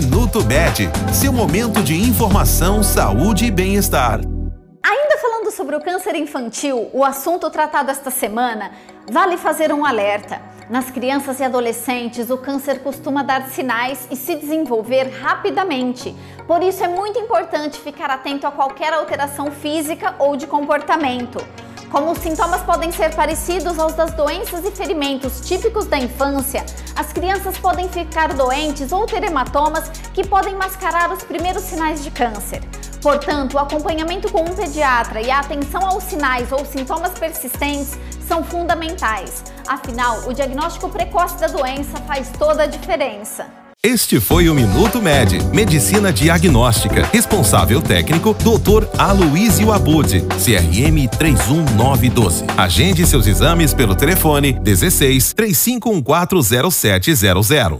Minuto Med, seu momento de informação, saúde e bem-estar. Ainda falando sobre o câncer infantil, o assunto tratado esta semana, vale fazer um alerta. Nas crianças e adolescentes, o câncer costuma dar sinais e se desenvolver rapidamente. Por isso é muito importante ficar atento a qualquer alteração física ou de comportamento. Como os sintomas podem ser parecidos aos das doenças e ferimentos típicos da infância, as crianças podem ficar doentes ou ter hematomas que podem mascarar os primeiros sinais de câncer. Portanto, o acompanhamento com um pediatra e a atenção aos sinais ou sintomas persistentes são fundamentais. Afinal, o diagnóstico precoce da doença faz toda a diferença. Este foi o Minuto Med, Medicina Diagnóstica. Responsável técnico, Dr. Aloysio Abud, CRM 31912. Agende seus exames pelo telefone 16 35140700.